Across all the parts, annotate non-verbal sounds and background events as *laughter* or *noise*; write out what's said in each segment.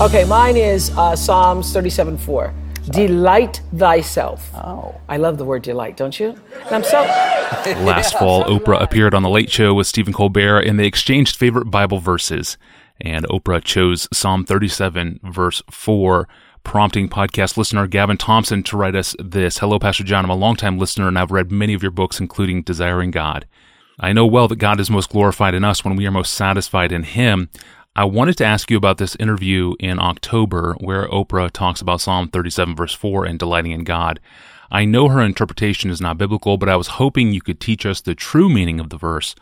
Okay, mine is uh, Psalms 37 4. Delight thyself. Oh. I love the word delight, don't you? And I'm so. *laughs* Last fall, Oprah appeared on The Late Show with Stephen Colbert, and they exchanged favorite Bible verses. And Oprah chose Psalm 37, verse 4, prompting podcast listener Gavin Thompson to write us this Hello, Pastor John. I'm a longtime listener, and I've read many of your books, including Desiring God. I know well that God is most glorified in us when we are most satisfied in Him. I wanted to ask you about this interview in October where Oprah talks about Psalm 37, verse 4, and delighting in God. I know her interpretation is not biblical, but I was hoping you could teach us the true meaning of the verse.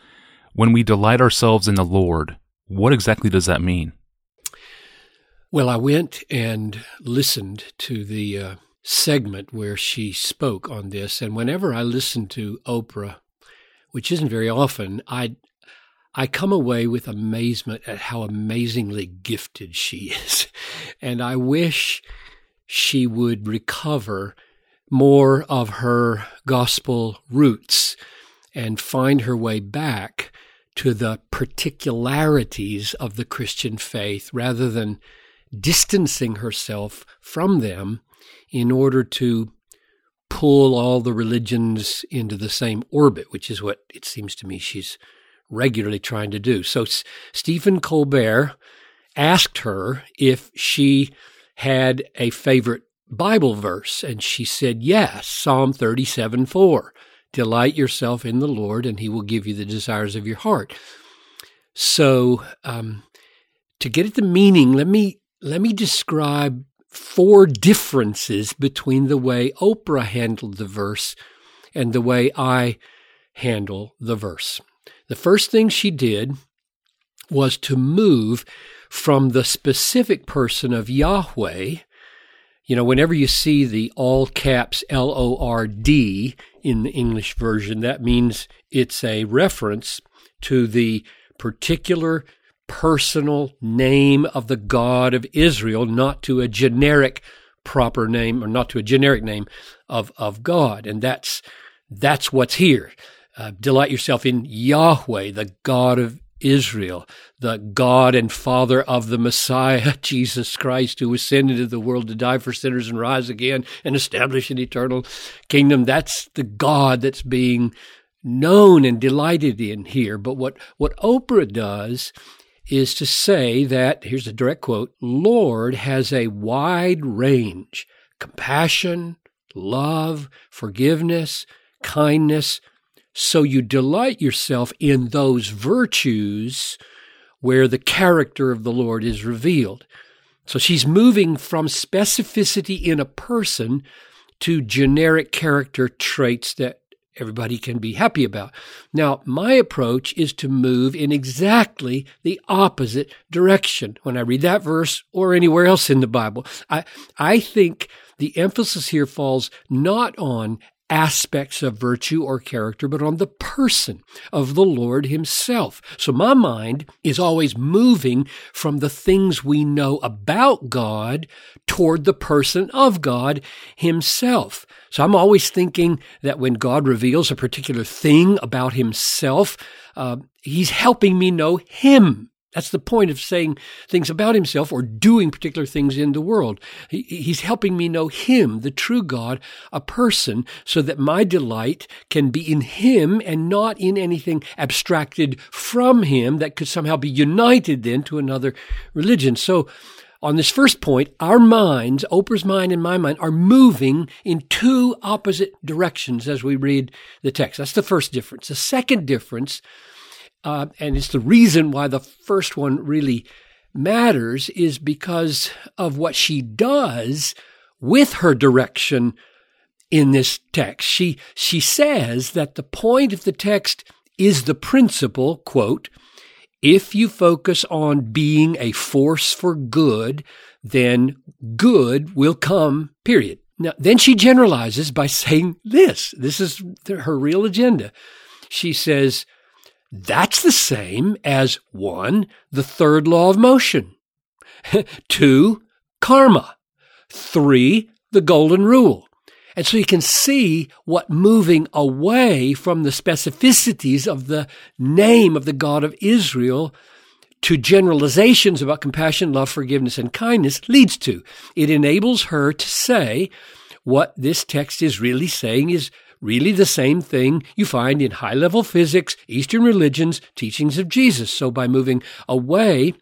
When we delight ourselves in the Lord, what exactly does that mean? Well, I went and listened to the uh, segment where she spoke on this, and whenever I listen to Oprah, which isn't very often, I I come away with amazement at how amazingly gifted she *laughs* is. And I wish she would recover more of her gospel roots and find her way back to the particularities of the Christian faith rather than distancing herself from them in order to pull all the religions into the same orbit, which is what it seems to me she's regularly trying to do. So S- Stephen Colbert asked her if she had a favorite Bible verse, and she said yes, Psalm 37 4. Delight yourself in the Lord, and he will give you the desires of your heart. So, um, to get at the meaning, let me let me describe four differences between the way Oprah handled the verse and the way I handle the verse. The first thing she did was to move from the specific person of Yahweh. You know, whenever you see the all caps L O R D in the English version, that means it's a reference to the particular personal name of the God of Israel, not to a generic proper name or not to a generic name of, of God. And that's, that's what's here. Uh, delight yourself in Yahweh, the God of Israel, the God and Father of the Messiah, *laughs* Jesus Christ, who was sent into the world to die for sinners and rise again and establish an eternal kingdom. That's the God that's being known and delighted in here. But what, what Oprah does is to say that, here's a direct quote, Lord has a wide range compassion, love, forgiveness, kindness, so you delight yourself in those virtues where the character of the Lord is revealed. So she's moving from specificity in a person to generic character traits that everybody can be happy about. Now, my approach is to move in exactly the opposite direction when I read that verse or anywhere else in the Bible. I, I think the emphasis here falls not on aspects of virtue or character, but on the person of the Lord himself. So my mind is always moving from the things we know about God toward the person of God himself. So I'm always thinking that when God reveals a particular thing about himself, uh, he's helping me know him that's the point of saying things about himself or doing particular things in the world. He, he's helping me know him, the true God, a person, so that my delight can be in him and not in anything abstracted from him that could somehow be united then to another religion. So, on this first point, our minds, Oprah's mind and my mind, are moving in two opposite directions as we read the text. That's the first difference. The second difference uh, and it's the reason why the first one really matters is because of what she does with her direction in this text. She, she says that the point of the text is the principle, quote, if you focus on being a force for good, then good will come, period. Now, then she generalizes by saying this. This is her real agenda. She says, that's the same as one, the third law of motion, *laughs* two, karma, three, the golden rule. And so you can see what moving away from the specificities of the name of the God of Israel to generalizations about compassion, love, forgiveness, and kindness leads to. It enables her to say what this text is really saying is really the same thing you find in high level physics, Eastern religions, teachings of Jesus. So by moving away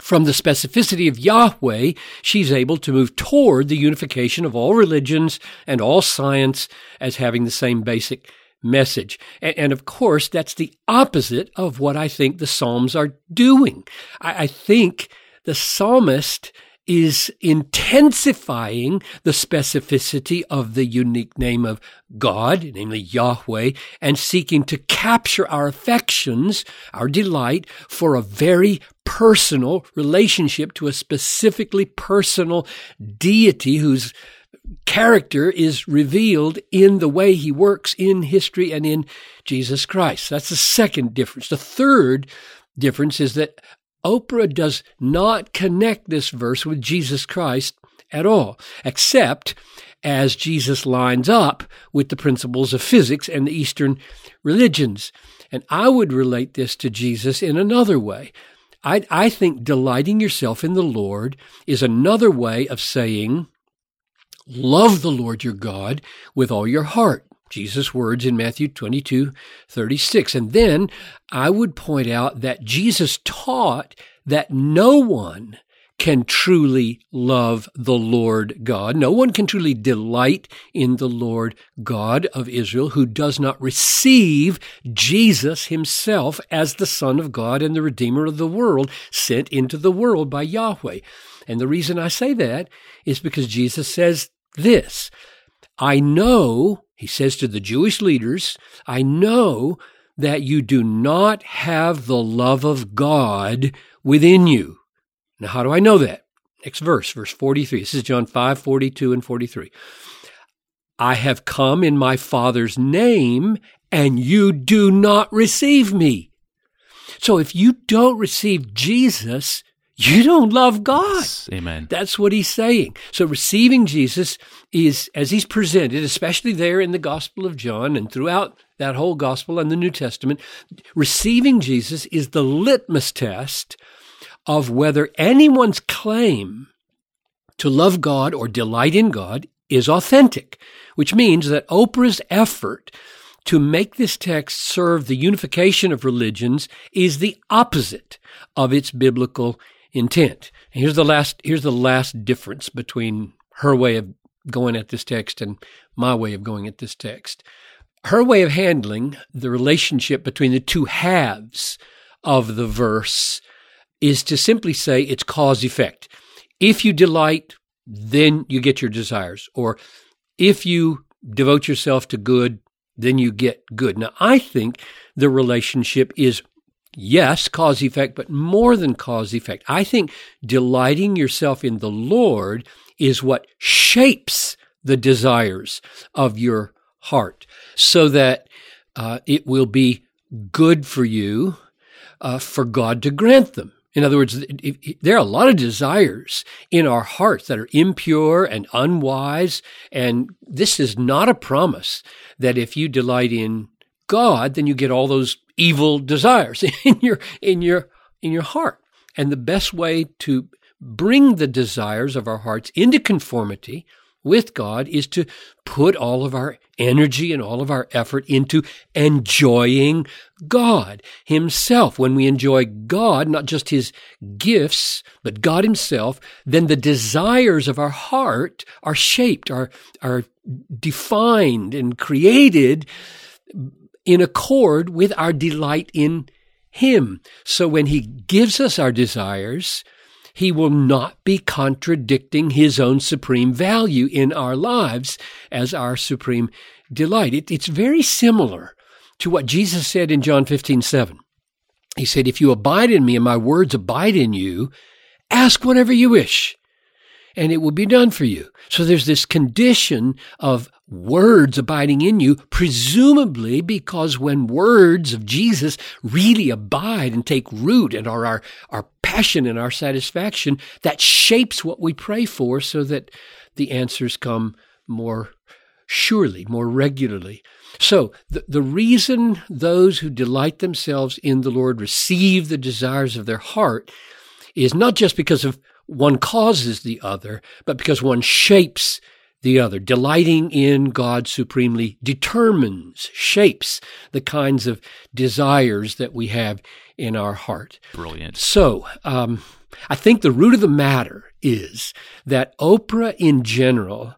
from the specificity of Yahweh, she's able to move toward the unification of all religions and all science as having the same basic message. And, and, of course, that's the opposite of what I think the Psalms are doing. I, I think the psalmist is intensifying the specificity of the unique name of God, namely Yahweh, and seeking to capture our affections, our delight for a very personal relationship to a specifically personal deity whose character is revealed in the way he works in history and in Jesus Christ. That's the second difference. The third difference is that Oprah does not connect this verse with Jesus Christ at all, except as Jesus lines up with the principles of physics and the Eastern religions. And I would relate this to Jesus in another way. I, I think delighting yourself in the Lord is another way of saying, love the Lord your God with all your heart. Jesus' words in Matthew 22, 36. And then I would point out that Jesus taught that no one can truly love the Lord God. No one can truly delight in the Lord God of Israel who does not receive Jesus himself as the Son of God and the Redeemer of the world sent into the world by Yahweh. And the reason I say that is because Jesus says this, I know he says to the Jewish leaders, I know that you do not have the love of God within you. Now, how do I know that? Next verse, verse 43. This is John 5, 42 and 43. I have come in my Father's name, and you do not receive me. So if you don't receive Jesus, you don't love God. Yes, amen. That's what he's saying. So receiving Jesus is, as he's presented, especially there in the Gospel of John and throughout that whole Gospel and the New Testament, receiving Jesus is the litmus test of whether anyone's claim to love God or delight in God is authentic, which means that Oprah's effort to make this text serve the unification of religions is the opposite of its biblical intent. And here's the last here's the last difference between her way of going at this text and my way of going at this text. Her way of handling the relationship between the two halves of the verse is to simply say it's cause effect. If you delight, then you get your desires. Or if you devote yourself to good, then you get good. Now, I think the relationship is yes, cause effect, but more than cause effect. I think delighting yourself in the Lord is what shapes the desires of your heart so that uh, it will be good for you uh, for God to grant them. In other words, there are a lot of desires in our hearts that are impure and unwise. And this is not a promise that if you delight in God, then you get all those evil desires *laughs* in your, in your, in your heart. And the best way to bring the desires of our hearts into conformity with God is to put all of our energy and all of our effort into enjoying God Himself. When we enjoy God, not just His gifts, but God Himself, then the desires of our heart are shaped, are, are defined and created in accord with our delight in Him. So when He gives us our desires, He will not be contradicting His own supreme value in our lives as our supreme delight. It, it's very similar to what Jesus said in John 15, 7. He said, If you abide in me and my words abide in you, ask whatever you wish and it will be done for you. So there's this condition of words abiding in you, presumably because when words of Jesus really abide and take root and are our, our passion and our satisfaction, that shapes what we pray for so that the answers come more surely, more regularly. So the, the reason those who delight themselves in the Lord receive the desires of their heart is not just because of one causes the other, but because one shapes the other. Delighting in God supremely determines, shapes the kinds of desires that we have in our heart. Brilliant. So, um, I think the root of the matter is that Oprah in general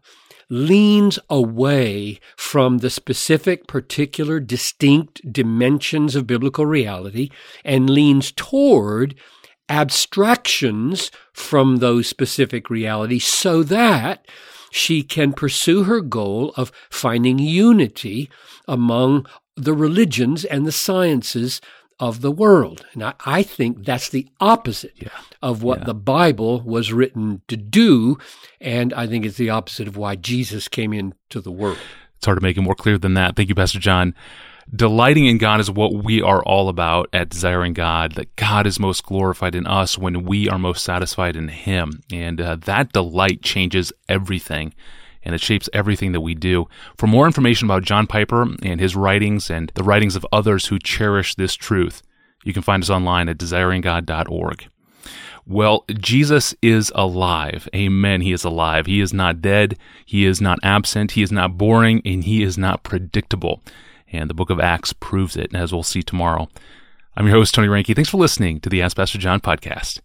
leans away from the specific, particular, distinct dimensions of biblical reality and leans toward abstractions from those specific realities so that she can pursue her goal of finding unity among the religions and the sciences of the world. And I, I think that's the opposite yeah. of what yeah. the Bible was written to do. And I think it's the opposite of why Jesus came into the world. It's hard to make it more clear than that. Thank you, Pastor John. Delighting in God is what we are all about at Desiring God, that God is most glorified in us when we are most satisfied in Him. And uh, that delight changes everything and it shapes everything that we do. For more information about John Piper and his writings and the writings of others who cherish this truth, you can find us online at desiringgod.org. Well, Jesus is alive. Amen. He is alive. He is not dead. He is not absent. He is not boring and he is not predictable. And the book of Acts proves it, as we'll see tomorrow. I'm your host, Tony Reinke. Thanks for listening to the Ask Pastor John podcast.